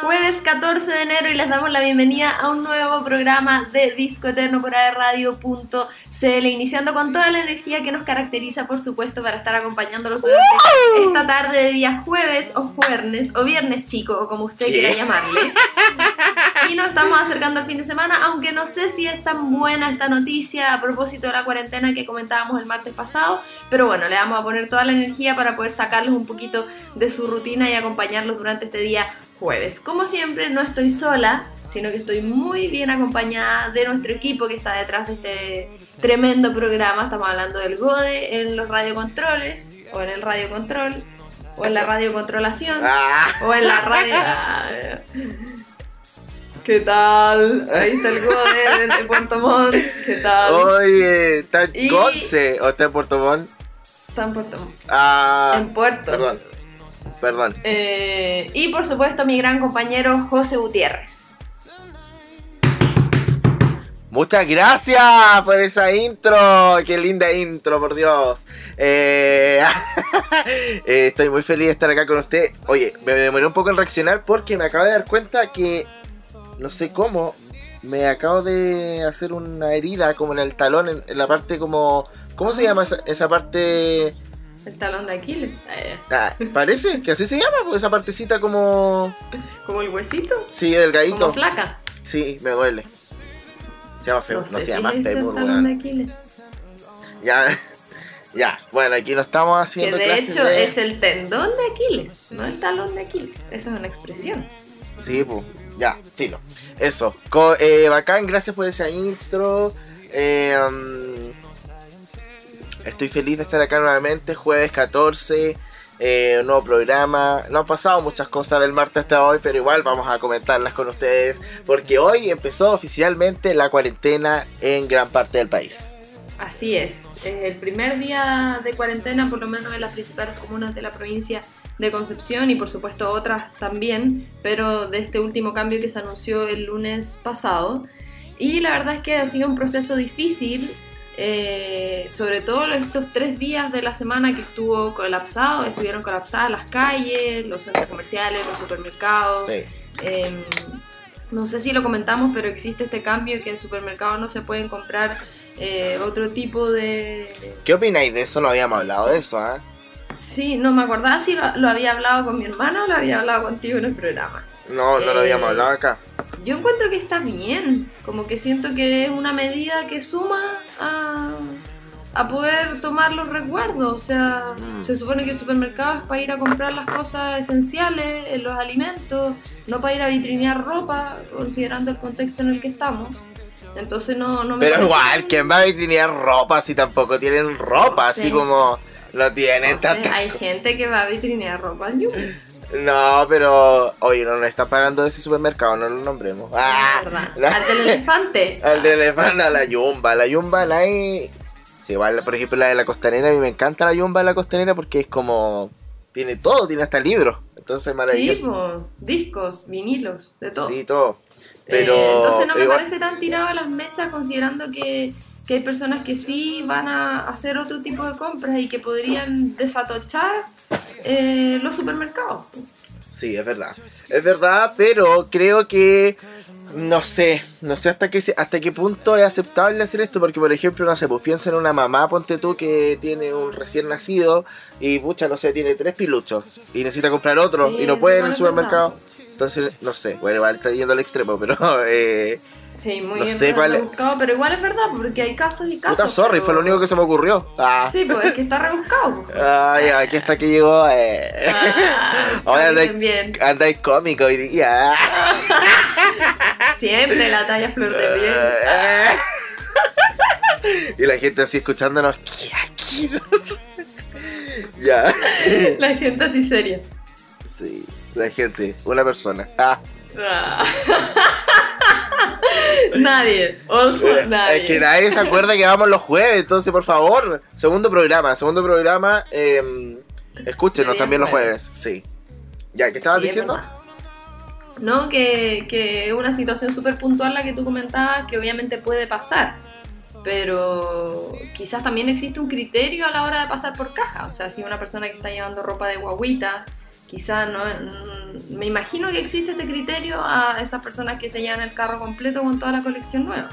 Jueves 14 de enero y les damos la bienvenida a un nuevo programa de Disco Eterno por Radio.cl, iniciando con toda la energía que nos caracteriza, por supuesto, para estar acompañándolos durante esta tarde de día jueves o jueves o viernes chico, o como usted quiera llamarle. Y nos estamos acercando al fin de semana, aunque no sé si es tan buena esta noticia a propósito de la cuarentena que comentábamos el martes pasado, pero bueno, le vamos a poner toda la energía para poder sacarlos un poquito de su rutina y acompañarlos durante este día jueves. Como siempre, no estoy sola, sino que estoy muy bien acompañada de nuestro equipo que está detrás de este tremendo programa. Estamos hablando del GODE en los radiocontroles, o en el radiocontrol, o en la radiocontrolación, Ah. o en la radio... ¿Qué tal? Ahí está el GODE de Puerto Montt. ¿Qué tal? Oye, ¿está en Y- Conce o está en Puerto Montt? Está en Puerto Montt. Ah, En Puerto. Perdón, perdón. Eh, y por supuesto mi gran compañero José Gutiérrez. Muchas gracias por esa intro. Qué linda intro, por Dios. Eh, eh, estoy muy feliz de estar acá con usted. Oye, me demoré un poco en reaccionar porque me acabo de dar cuenta que no sé cómo. Me acabo de hacer una herida como en el talón, en, en la parte como... ¿Cómo se llama esa, esa parte? El talón de Aquiles. Eh, Ah, parece que así se llama, porque esa partecita como... como el huesito. Sí, delgadito. Como flaca. Sí, me duele. Se llama fémur, no, sé se si llama talón de weón. Aquiles. Ya, ya. Bueno, aquí no estamos Que haciendo de clases hecho de- es el tendón de Aquiles, no el talón de Aquiles. Esa es una expresión. Sí, pues, ya, filo. Eso. Eh, bacán, gracias por esa intro. Eh, um, estoy feliz de estar acá nuevamente, jueves 14. eh, nuevo programa. No han pasado muchas cosas del martes hasta hoy, pero igual vamos a comentarlas con ustedes. Porque hoy empezó oficialmente la cuarentena en gran parte del país. Así es. Es el primer día de cuarentena, por lo menos en las principales comunas de la provincia de Concepción y por supuesto otras también, pero de este último cambio que se anunció el lunes pasado. Y la verdad es que ha sido un proceso difícil, eh, sobre todo estos tres días de la semana que estuvo colapsado, estuvieron colapsadas las calles, los centros comerciales, los supermercados. Sí. Eh, no sé si lo comentamos, pero existe este cambio que en supermercados no se pueden comprar eh, otro tipo de... ¿Qué opináis de eso? No habíamos hablado de eso, ¿ah? Sí, no me acordaba si lo, lo había hablado con mi hermana o lo había hablado contigo en el programa. No, no lo habíamos Eh, hablado acá. Yo encuentro que está bien, como que siento que es una medida que suma a, a poder tomar los resguardos. O sea, Mm. se supone que el supermercado es para ir a comprar las cosas esenciales, eh, los alimentos, no para ir a vitrinear ropa, considerando el contexto en el que estamos. Entonces no, no me Pero igual, ¿quién va a vitrinear ropa si tampoco tienen ropa? No así como no tienen No sé, tanta- hay gente que va a vitrinear ropa en. No, pero. Oye, no nos está pagando ese supermercado, no lo nombremos. ¡Ah! La- Al del elefante. Al de elefante, a la yumba. La yumba, la hay. Sí, igual, por ejemplo, la de la costanera, a mí me encanta la yumba de la costanera porque es como. Tiene todo, tiene hasta libros. Entonces, Sí, maravilloso. po, discos, vinilos, de todo. Sí, todo. Eh, Pero. entonces no me igual- parece tan tirado a las mechas considerando que, que hay personas que sí van a hacer otro tipo de compras y que podrían desatochar eh, los supermercados. Sí, es verdad. Es verdad, pero creo que no sé, no sé hasta qué hasta qué punto es aceptable hacer esto, porque por ejemplo, no sé, pues piensa en una mamá, ponte tú que tiene un recién nacido y pucha, no sé, tiene tres piluchos y necesita comprar otro Sí, y no puede en el supermercado. Entonces, no sé, bueno, igual está yendo al extremo, pero eh, Sí, muy No bien sé cuál es. rebuscado, pero igual es verdad, porque hay casos y casos. puta, sorry, pero- fue lo único que se me ocurrió. Ah, Sí, pues es que está rebuscado. pues. ay, aquí hasta que llegó. Eh. Ah, Ahora andáis, cómico hoy día. Siempre la talla flor de piel. y la gente así escuchándonos, ¿qué Aquiles? ya. La gente así seria. Sí, la gente, una persona. Ah, Ah. nadie. Also, eh, nadie. es que nadie se acuerda que vamos los jueves, entonces por favor, segundo programa, segundo programa, eh, escúchenos Sería también los jueves. sí. Ya, ¿qué estabas Sí, diciendo? No, que, que es una situación súper puntual la que tú comentabas, que obviamente puede pasar, pero quizás también existe un criterio a la hora de pasar por caja. O sea, si una persona que está llevando ropa de guaguita, quizás no, me imagino que existe este criterio a esas personas que se llevan el carro completo con toda la colección nueva.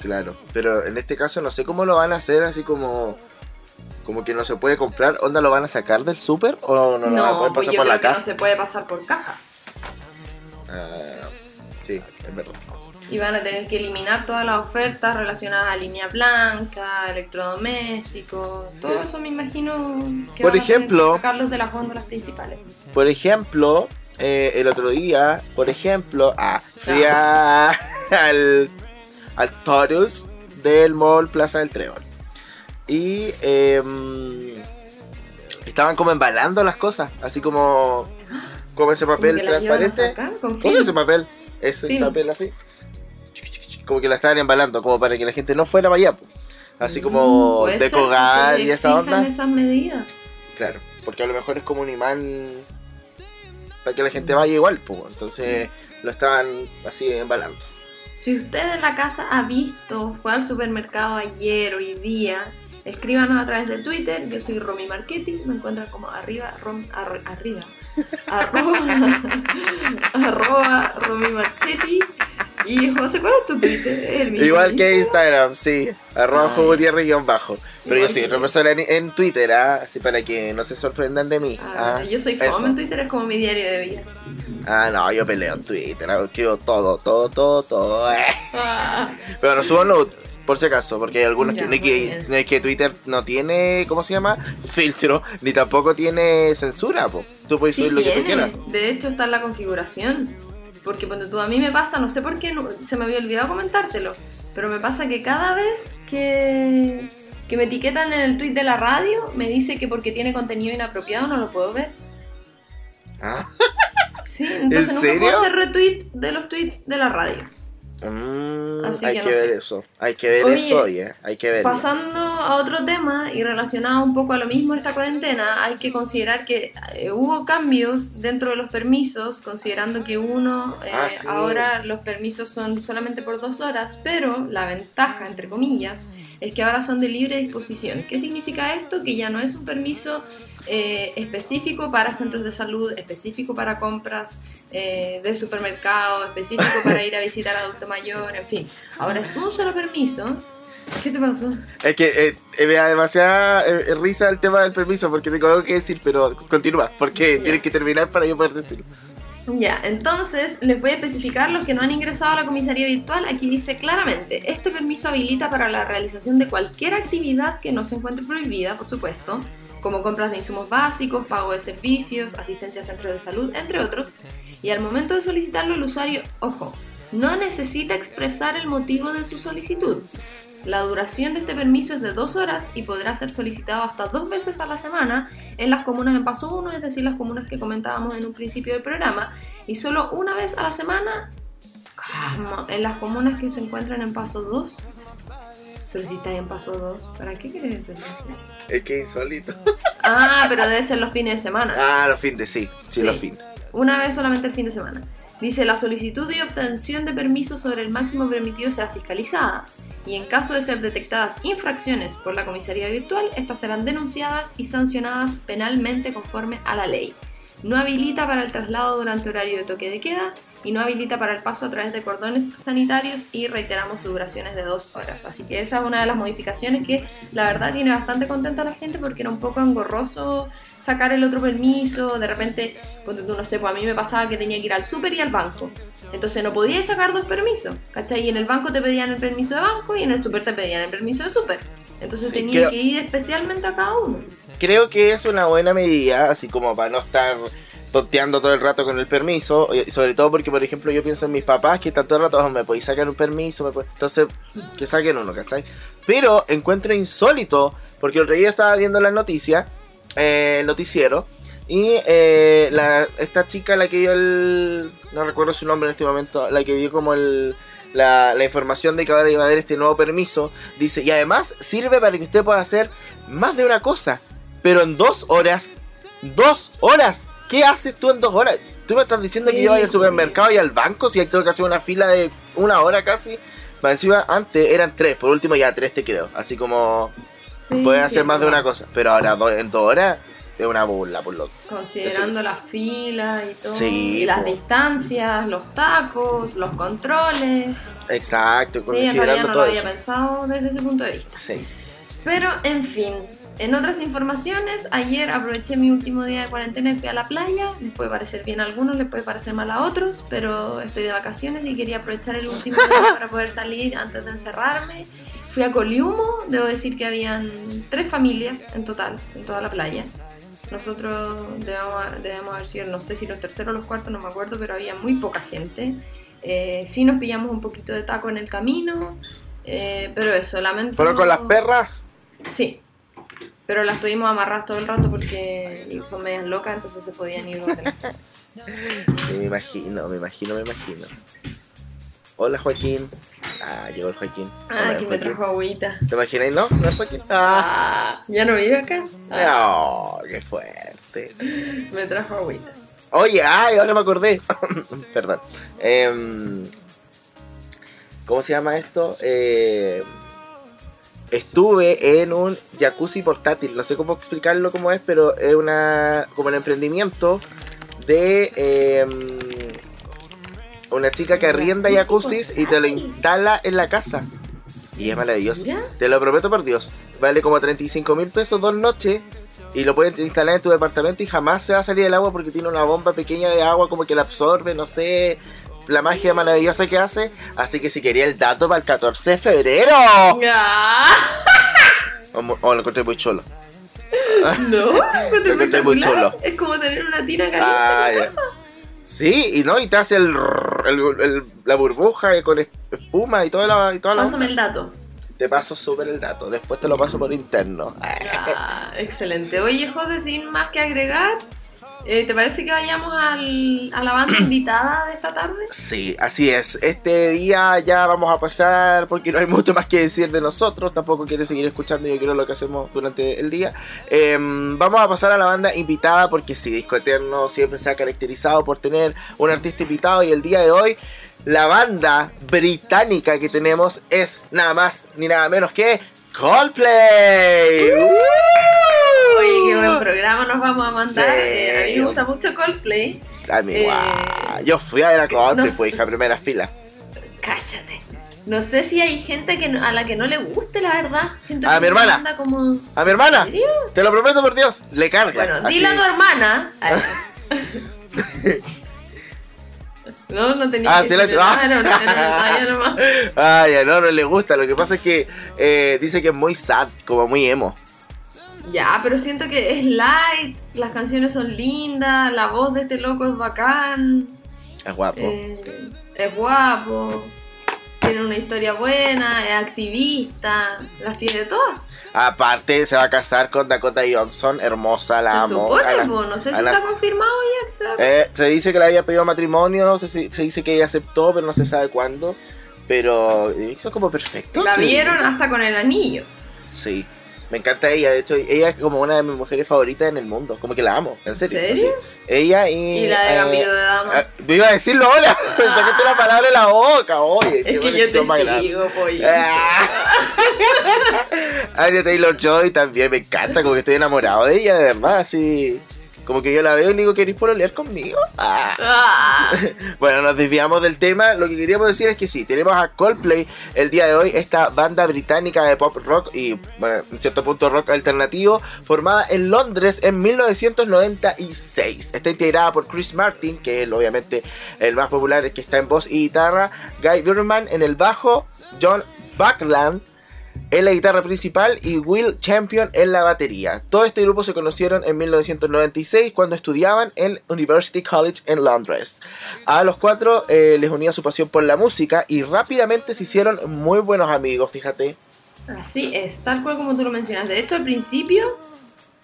Claro, pero en este caso no sé cómo lo van a hacer, así como como que no se puede comprar, ¿onda lo van a sacar del súper o no, lo van a poder pues pasar yo por creo la caja? no se puede pasar por caja. Ah, sí, es verdad. Y van a tener que eliminar todas las ofertas relacionadas a línea blanca, electrodomésticos, todo eso me imagino que Por van a tener que ejemplo- sacarlos de las góndolas principales. Por ejemplo, eh, el otro día, por ejemplo, ah, fui a- al, al Taurus del Mall Plaza del Trébol. Y em, estaban como embalando las cosas, así como, como ese papel transparente. sacar con ¿Cómo es film. ese papel? Ese Film. papel así. Como que la estaban embalando, como para que la gente no fuera para allá. po. Así como Mm, de cogar y esa onda. esas medidas. Claro, porque a lo mejor es como un imán para que la gente vaya igual, pues. Entonces lo estaban así embalando. Si usted en la casa ha visto, fue al supermercado ayer, hoy día, escríbanos a través de Twitter. Yo soy Romy Marchetti, me encuentran como arriba, rom, arriba, arroba, arroba Romy Marchetti. Y José, ¿cuál es tu Twitter? El mismo. Igual que Instagram, sí, arroba guion bajo. Pero Igual yo soy otra yo. persona en, en Twitter, ¿ah? así para que no se sorprendan de mí. Ah, ¿ah? yo soy fome en Twitter, es como mi diario de vida. Ah, no, yo peleo en Twitter, ¿ah? escribo todo, todo, todo, todo. eh. Ah, Pero no subo nudes, por si acaso, porque hay algunos Ya, que, no es muy que, bien. no es que Twitter no tiene, ¿cómo se llama? Filtro, ni tampoco tiene censura, po. Tú puedes sí subir lo que tú quieras. De hecho, está en la configuración. Porque cuando tú a mí me pasa, no sé por qué, no- se me había olvidado comentártelo, pero me pasa que cada vez que, que me etiquetan en el tweet de la radio, me dice que porque tiene contenido inapropiado no lo puedo ver. Ah. Sí, entonces ¿En nunca serio? puedo hacer retweet de los tweets de la radio. Mm, Así hay que ver sé. eso, hay que ver Oye, eso, oye, hay que verlo. Pasando a otro tema y relacionado un poco a lo mismo de esta cuarentena, hay que considerar que eh, hubo cambios dentro de los permisos, considerando que uno, eh, Ah, sí. ahora los permisos son solamente por dos horas, pero la ventaja, entre comillas, es que ahora son de libre disposición. ¿Qué significa esto? Que ya no es un permiso eh, específico para centros de salud, específico para compras eh, de supermercado, específico para ir a visitar al adulto mayor, en fin. Ahora es un solo permiso. ¿Qué te pasó? Es que eh, eh, me da demasiada eh, risa el tema del permiso porque tengo algo que decir, pero continúa, porque Ya. tienes que terminar para yo poder decirlo. Ya, entonces les voy a especificar los que no han ingresado a la comisaría virtual. Aquí dice claramente, este permiso habilita para la realización de cualquier actividad que no se encuentre prohibida, por supuesto, como compras de insumos básicos, pago de servicios, asistencia a centros de salud, entre otros. Y al momento de solicitarlo, el usuario, ojo, no necesita expresar el motivo de su solicitud. La duración de este permiso es de dos horas y podrá ser solicitado hasta dos veces a la semana en las comunas en paso 1, es decir, las comunas que comentábamos en un principio del programa, y solo una vez a la semana en las comunas que se encuentran en paso 2. Pero si está en paso 2, ¿para qué el permiso? Es que insólito. Ah, pero debe ser los fines de semana. Ah, los fines, sí, sí, Sí. los fines. Una vez solamente el fin de semana. Dice, la solicitud y obtención de permiso sobre el máximo permitido será fiscalizada y en caso de ser detectadas infracciones por la comisaría virtual, estas serán denunciadas y sancionadas penalmente conforme a la ley. No habilita para el traslado durante horario de toque de queda y no habilita para el paso a través de cordones sanitarios y reiteramos su duración es de dos horas. Así que esa es una de las modificaciones que la verdad tiene bastante contenta a la gente porque era un poco engorroso sacar el otro permiso, de repente, ponte tú, no sé, pues a mí me pasaba que tenía que ir al súper y al banco. Entonces no podía sacar dos permisos, ¿cachai? Y en el banco te pedían el permiso de banco y en el súper te pedían el permiso de súper. Entonces Sí, tenía creo- que ir especialmente a cada uno. Creo que es una buena medida, así como para no estar tonteando todo el rato con el permiso, y sobre todo porque, por ejemplo, yo pienso en mis papás que están todo el rato, "Oh, me podéis sacar un permiso, me podéis-". entonces que saquen uno, ¿cachai? Pero encuentro insólito, porque el día estaba viendo las noticias, eh, el noticiero, y eh, la, esta chica, la que dio el. No recuerdo su nombre en este momento, la que dio como el. La, la información de que ahora iba a haber este nuevo permiso, dice, y además sirve para que usted pueda hacer más de una cosa, pero en dos horas. ¡Dos horas! ¿Qué haces tú en dos horas? Tú me estás diciendo que Sí, yo voy al pues. supermercado y al banco si hay tengo que hacer una fila de una hora casi. Más encima, antes eran tres, por último ya tres te creo. Así como Sí, puedes hacer más de una cosa. Pero ahora do- en dos horas, es una burla, por lo Considerando las filas y todo. Sí, y las distancias, los tacos, los controles. Exacto, Sí, en realidad considerando no lo había eso. pensado desde ese punto de vista. Sí. Pero, en fin, en otras informaciones, ayer aproveché mi último día de cuarentena y fui a la playa. Les puede parecer bien a algunos, les puede parecer mal a otros, pero estoy de vacaciones y quería aprovechar el último día para poder salir antes de encerrarme. Fui a Coliumo, debo decir que habían tres familias en total, en toda la playa. Nosotros debemos, debemos haber sido, no sé si los terceros o los cuartos, no me acuerdo, pero había muy poca gente. Eh, sí nos pillamos un poquito de taco en el camino, eh, pero eso, lamento... ¿Fueron con las perras? Sí. Pero las tuvimos amarradas todo el rato porque son medias locas, entonces se podían ir. Sí, me imagino, me imagino, me imagino. Hola Joaquín. Ah, llegó el Joaquín. Ah, Hola, aquí me trajo agüita. ¿Te imagináis, no? ¿No es Joaquín? Ah. Ah, ¿ya no vive acá? Ah, qué fuerte. me trajo agüita. Oye, ay, ahora me acordé. Perdón. Em, ¿Cómo se llama esto? Eh, estuve en un jacuzzi portátil. No sé cómo explicarlo cómo es, pero es una como un emprendimiento de em, una chica que arrienda Jacuzzi jacuzzis y te lo instala en la casa. Y es maravilloso. Te lo prometo por Dios. Vale como 35 mil pesos dos noches. Y lo puedes instalar en tu departamento y jamás se va a salir el agua porque tiene una bomba pequeña de agua como que la absorbe, no sé. La magia maravillosa que hace. Así que si quería el dato para el 14 de febrero. Ah, O, o lo encontré muy chulo. no, lo encontré muy chulo. Es como tener una tina caliente Ah, en la casa. Sí, y no, y te hace el, el- el- la burbuja con es- espuma y toda la, y toda la Pásame el dato. Te paso súper el dato, después te lo paso por interno. Ah, excelente. Oye, José, sin más que agregar, eh, ¿te parece que vayamos al- a la banda invitada de esta tarde? Sí, así es. Este día ya vamos a pasar porque no hay mucho más que decir de nosotros. Tampoco quiere seguir escuchando yo quiero lo que hacemos durante el día. Em, vamos a pasar a la banda invitada porque sí, Disco Eterno siempre se ha caracterizado por tener un artista invitado y el día de hoy la banda británica que tenemos es nada más ni nada menos que Coldplay. Qué buen programa nos vamos a mandar. Sí. Eh, a mí me gusta mucho Coldplay. A mí, Eh. Yo fui a ver a Coldplay, no pues, hija, primera fila. Cállate. No sé si hay gente que no- a la que no le guste, la verdad. Siento A que mi hermana. como... A mi hermana, ¿En serio? te lo prometo por Dios, le carga. Bueno, así. dile a tu hermana. No, no tenía Ah, que sí la- nada, no, no, no, ya no, no le gusta. Lo que pasa es que eh, dice que es muy sad, como muy emo. Ya, pero siento que es light, las canciones son lindas, la voz de este loco es bacán, Es guapo. eh, es guapo, tiene una historia buena, es activista, las tiene todas. Aparte, se va a casar con Dakota Johnson, hermosa, la Se amo. supone, la- no sé si la- está confirmado ya que se va a Eh, se dice que le había pedido matrimonio, no sé si se dice que ella aceptó, pero no se sabe cuándo. Pero eh, eso es como perfecto. La vieron hasta con el anillo. Sí. Me encanta ella, de hecho, ella es como una de mis mujeres favoritas en el mundo. Como que la amo, en serio. serio? así. Ella y. Y la de eh, Gambito de Dama. me iba a decirlo ahora, me sacaste la palabra de la boca, oye. es que yo te sigo, pollo. Ah. Anya Taylor Joy también me encanta, como que estoy enamorado de ella, de verdad, así. Como que yo la veo y le digo, ¿querés pololear conmigo? Ah. Ah. Bueno, nos desviamos del tema. Lo que queríamos decir es que sí, tenemos a Coldplay el día de hoy, esta banda británica de pop rock y, bueno, en cierto punto rock alternativo, formada en Londres en 1996. Está integrada por Chris Martin, que es obviamente el más popular, que está en voz y guitarra, Guy Durman en el bajo, John Buckland en la guitarra principal y Will Champion en la batería. Todo este grupo se conocieron en 1996 cuando estudiaban en University College en Londres. A los cuatro eh, les unía su pasión por la música y rápidamente se hicieron muy buenos amigos, fíjate. Así es, tal cual como tú lo mencionas. De hecho, al principio,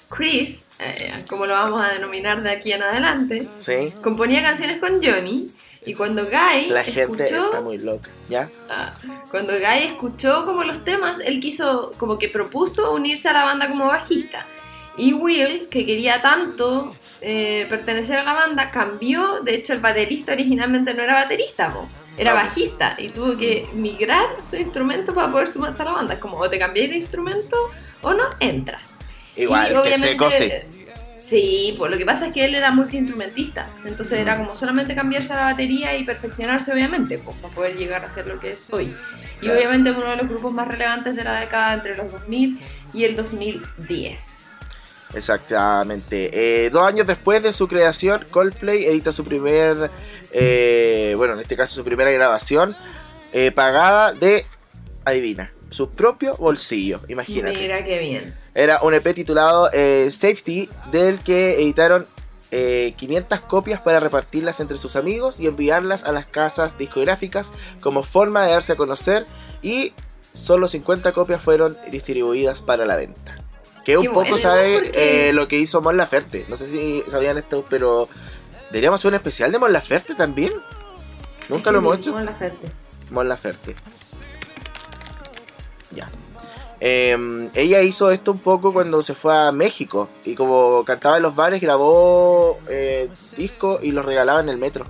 Chris, eh, como lo vamos a denominar de aquí en adelante, Sí, componía canciones con Johnny. Y cuando Guy la gente escuchó, está muy loca, ¿ya? ah, cuando Guy escuchó como los temas, él quiso, como que propuso unirse a la banda como bajista. Y Will, que quería tanto eh, pertenecer a la banda, cambió. De hecho, el baterista originalmente no era baterista, po, era No. bajista. Y tuvo que migrar su instrumento para poder sumarse a la banda. Es como, o te cambiáis de instrumento o no entras. Igual, Y que obviamente, sí. Sí, pues lo que pasa es que él era multiinstrumentista, entonces era como solamente cambiarse la batería y perfeccionarse obviamente, pues, para poder llegar a ser lo que es hoy. Y Claro. obviamente uno de los grupos más relevantes de la década entre los 2000 y el 2010. Exactamente. Eh, dos años después de su creación, Coldplay edita su primer, eh, bueno, en este caso su primera grabación, eh, pagada de, adivina, su propio bolsillo, imagínate. Mira qué bien. Era un EP titulado eh, Safety, del que editaron eh, 500 copias para repartirlas entre sus amigos y enviarlas a las casas discográficas como forma de darse a conocer y solo 50 copias fueron distribuidas para la venta. Que un Qué poco bueno, sabe porque- eh, lo que hizo Mon Laferte. No sé si sabían esto, pero deberíamos hacer un especial de Mon Laferte también. Nunca lo hemos hecho. Mon Laferte. Ya. Eh, ella hizo esto un poco cuando se fue a México y como cantaba en los bares grabó eh, discos y los regalaba en el metro.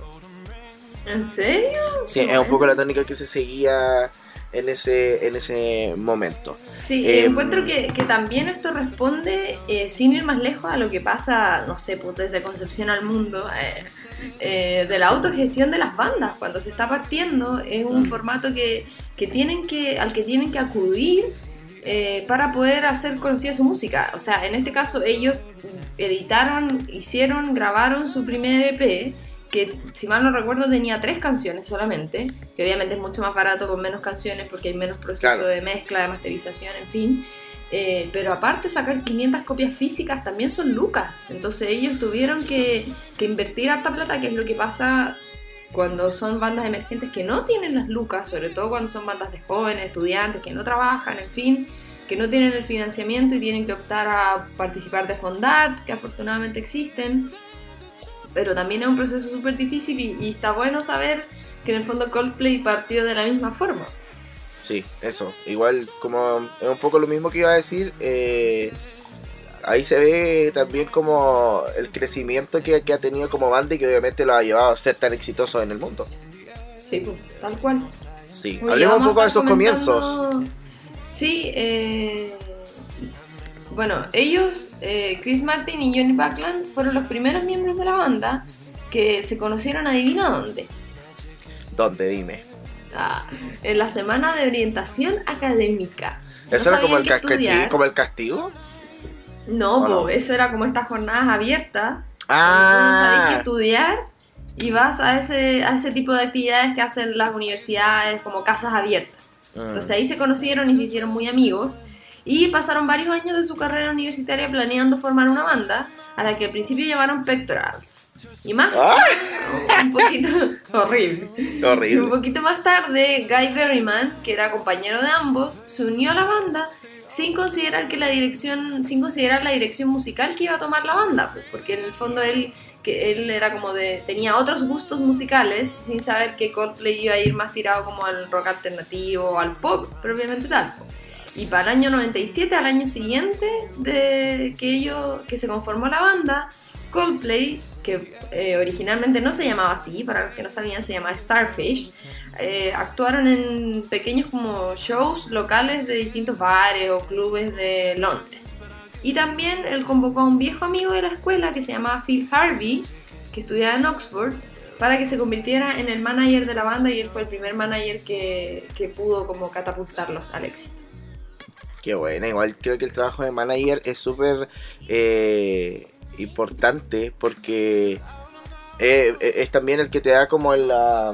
¿En serio? Sí, es un poco la tónica que se seguía en ese, en ese momento. Sí, Eh, encuentro que, que también esto responde, eh, sin ir más lejos, a lo que pasa, no sé, pues desde Concepción al mundo, eh, eh, de la autogestión de las bandas. Cuando se está partiendo, es un Mm. formato que, que tienen que, al que tienen que acudir eh, para poder hacer conocida su música. O sea, en este caso ellos editaron, hicieron, grabaron su primer EP, que si mal no recuerdo tenía tres canciones solamente, que obviamente es mucho más barato con menos canciones porque hay menos proceso Claro. de mezcla, de masterización, en fin. Eh, pero aparte sacar 500 copias físicas también son lucas. Entonces ellos tuvieron que, que invertir harta plata, que es lo que pasa cuando son bandas emergentes que no tienen las lucas, sobre todo cuando son bandas de jóvenes, estudiantes, que no trabajan, en fin, que no tienen el financiamiento y tienen que optar a participar de Fondart, que afortunadamente existen. Pero también es un proceso súper difícil y, y está bueno saber que en el fondo Coldplay partió de la misma forma. Sí, eso. Igual como es un poco lo mismo que iba a decir. eh, ahí se ve también como el crecimiento que, que ha tenido como banda y que obviamente lo ha llevado a ser tan exitoso en el mundo. Sí, pues, tal cual. Sí, Oye, hablemos un poco de sus comienzos. Sí, eh, bueno, ellos, eh, Chris Martin y Johnny Buckland, fueron los primeros miembros de la banda que se conocieron, adivina dónde. ¿Dónde? Dime. Ah, en la semana de orientación académica. No ¿Eso era como el, estudiar. como el castigo? No, ¿O no? po, eso era como estas jornadas abiertas. No sabéis qué Ah, estudiar y vas a ese, a ese tipo de actividades que hacen las universidades como casas abiertas. mm, Entonces ahí se conocieron y se hicieron muy amigos y pasaron varios años de su carrera universitaria planeando formar una banda a la que al principio llamaron Pectorals. Y más, ah, un poquito horrible. Y un horrible. poquito más tarde, Guy Berryman, que era compañero de ambos, se unió a la banda sin considerar que la dirección, sin considerar la dirección musical que iba a tomar la banda, pues, porque en el fondo él, que él era como de, tenía otros gustos musicales, sin saber que Coldplay iba a ir más tirado como al rock alternativo al pop, propiamente tal. pues. Y para el año 97, al año siguiente de que ellos, que se conformó la banda, Coldplay, que eh, originalmente no se llamaba así, para los que no sabían, se llamaba Starfish, eh, actuaron en pequeños como shows locales de distintos bares o clubes de Londres. Y también él convocó a un viejo amigo de la escuela que se llamaba Phil Harvey, que estudiaba en Oxford, para que se convirtiera en el manager de la banda y él fue el primer manager que, que pudo como catapultarlos al éxito. Qué buena, igual creo que el trabajo de manager es súper eh, importante porque eh, eh, es también el que te da como el, ah,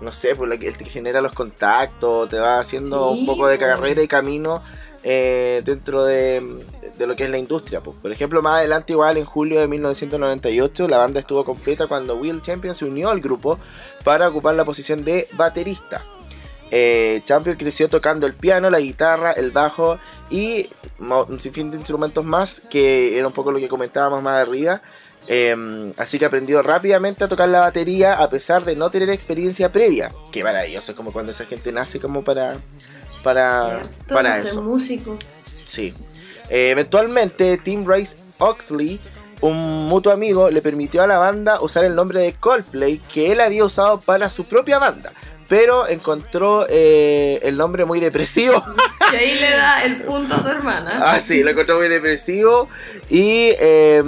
no sé, pues el que que genera los contactos, te va haciendo Sí, un poco de pues. carrera y camino eh, dentro de, de lo que es la industria. Pues. Por ejemplo, más adelante igual en julio de 1998 la banda estuvo completa cuando Will Champion se unió al grupo para ocupar la posición de baterista. Eh, Champion creció tocando el piano, la guitarra, el bajo y un sinfín de instrumentos más, que era un poco lo que comentábamos más arriba. Eh, así que aprendió rápidamente a tocar la batería a pesar de no tener experiencia previa. Qué maravilloso, es como cuando esa gente nace como para, para, ¿Cierto? para Ser eso. músico. Sí. Eh, eventualmente, Tim Rice Oxley, un mutuo amigo, le permitió a la banda usar el nombre de Coldplay que él había usado para su propia banda. Pero encontró eh, el nombre muy depresivo. Y ahí le da el punto a tu hermana. Ah, sí, lo encontró muy depresivo. Y eh,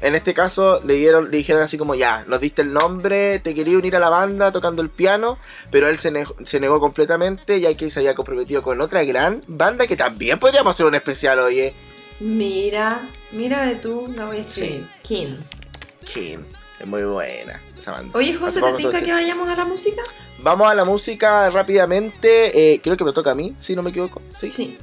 en este caso le, dieron, le dijeron así como, ya, nos diste el nombre, te quería unir a la banda tocando el piano, pero él se, negó, se negó completamente ya que se había comprometido con otra gran banda que también podríamos hacer un especial, oye. Mira, mira de tú, la voy a escribir. King. King. Es muy buena esa banda. Oye, José, ¿te todo que vayamos a la música? Vamos a la música rápidamente. eh, creo que me toca a mí, si no me equivoco. Sí. Sí.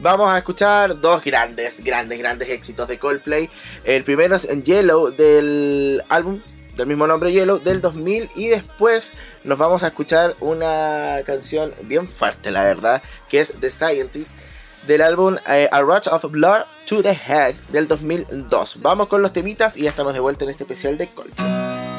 Vamos a escuchar dos grandes, grandes, grandes éxitos de Coldplay. El primero es en Yellow del álbum del mismo nombre Yellow del 2000 y después nos vamos a escuchar una canción bien fuerte, la verdad, que es The Scientist del álbum eh, A Rush of Blood to the Head del 2002. Vamos con los temitas y ya estamos de vuelta en este especial de Coldplay.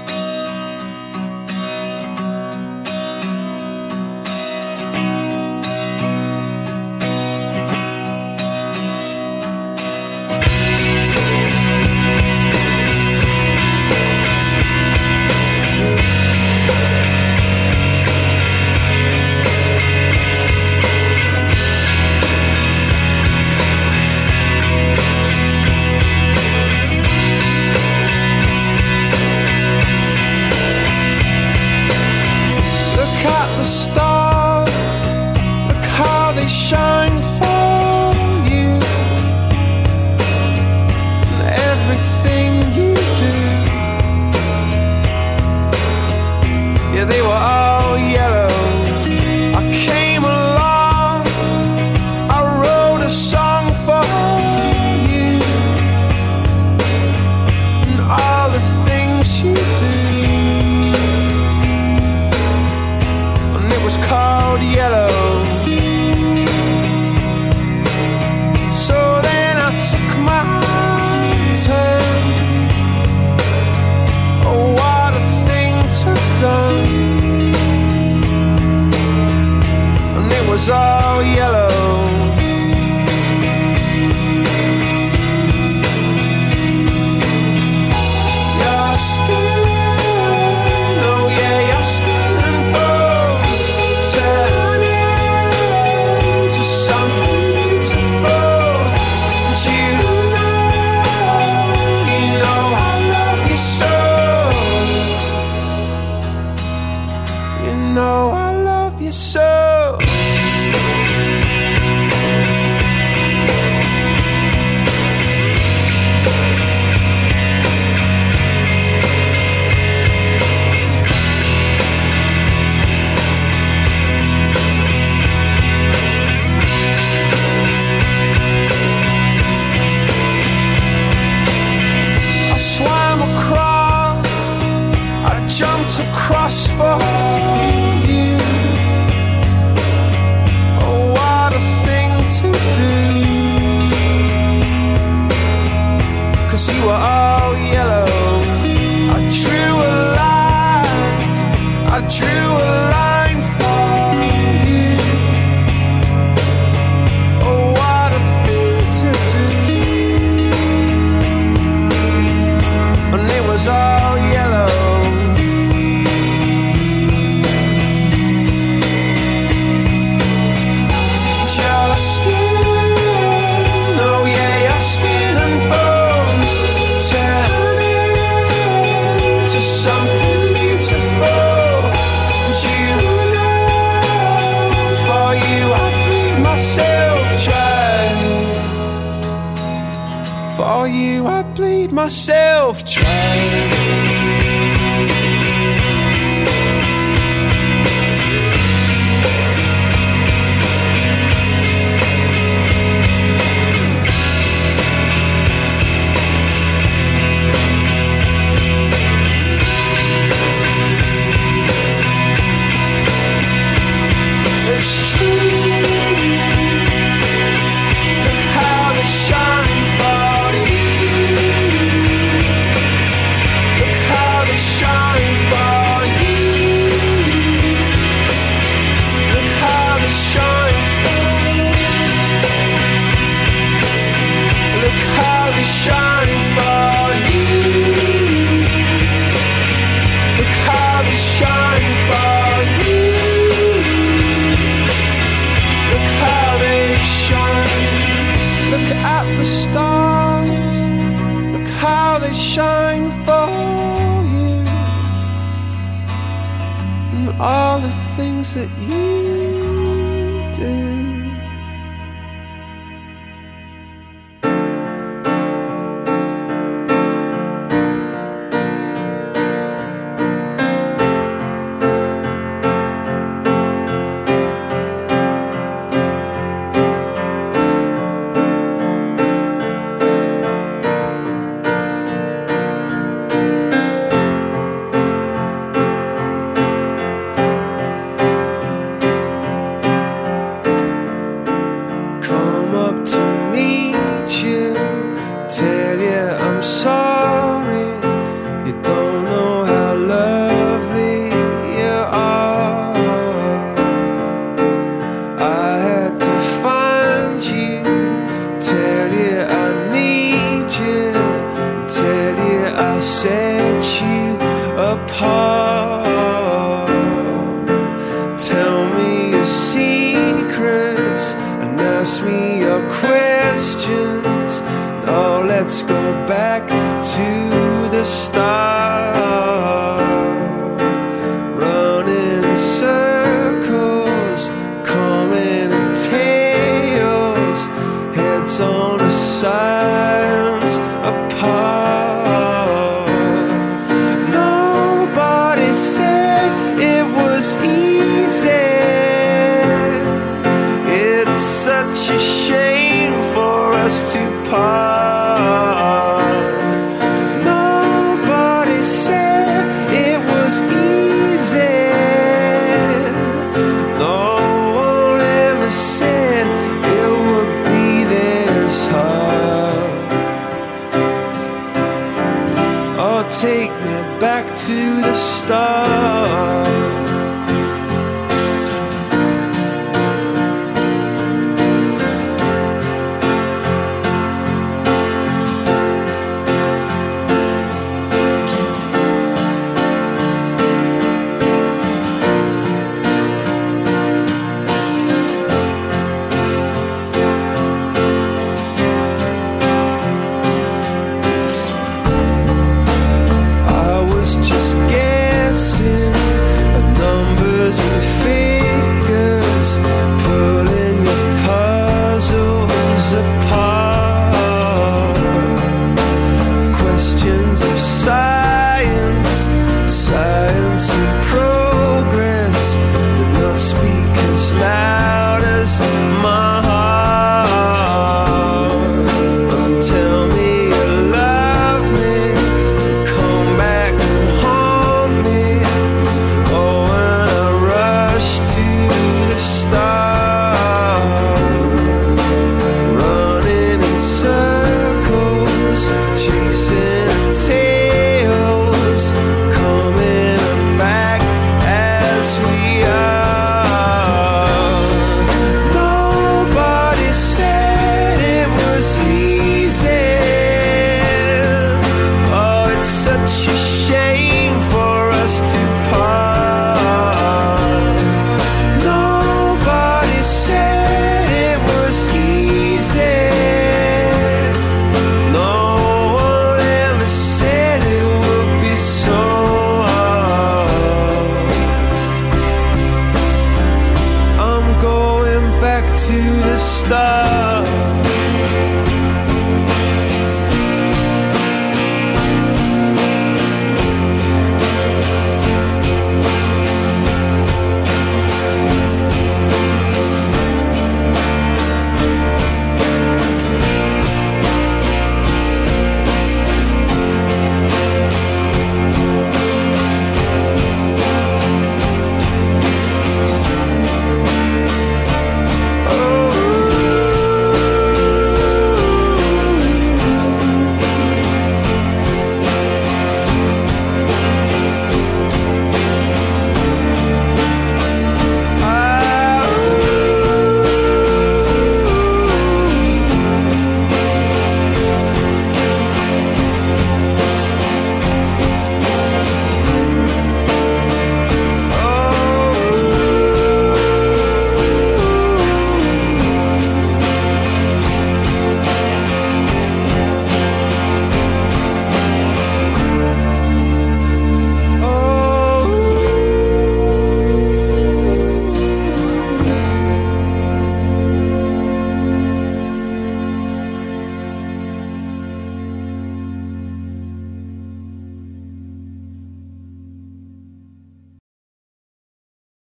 Myself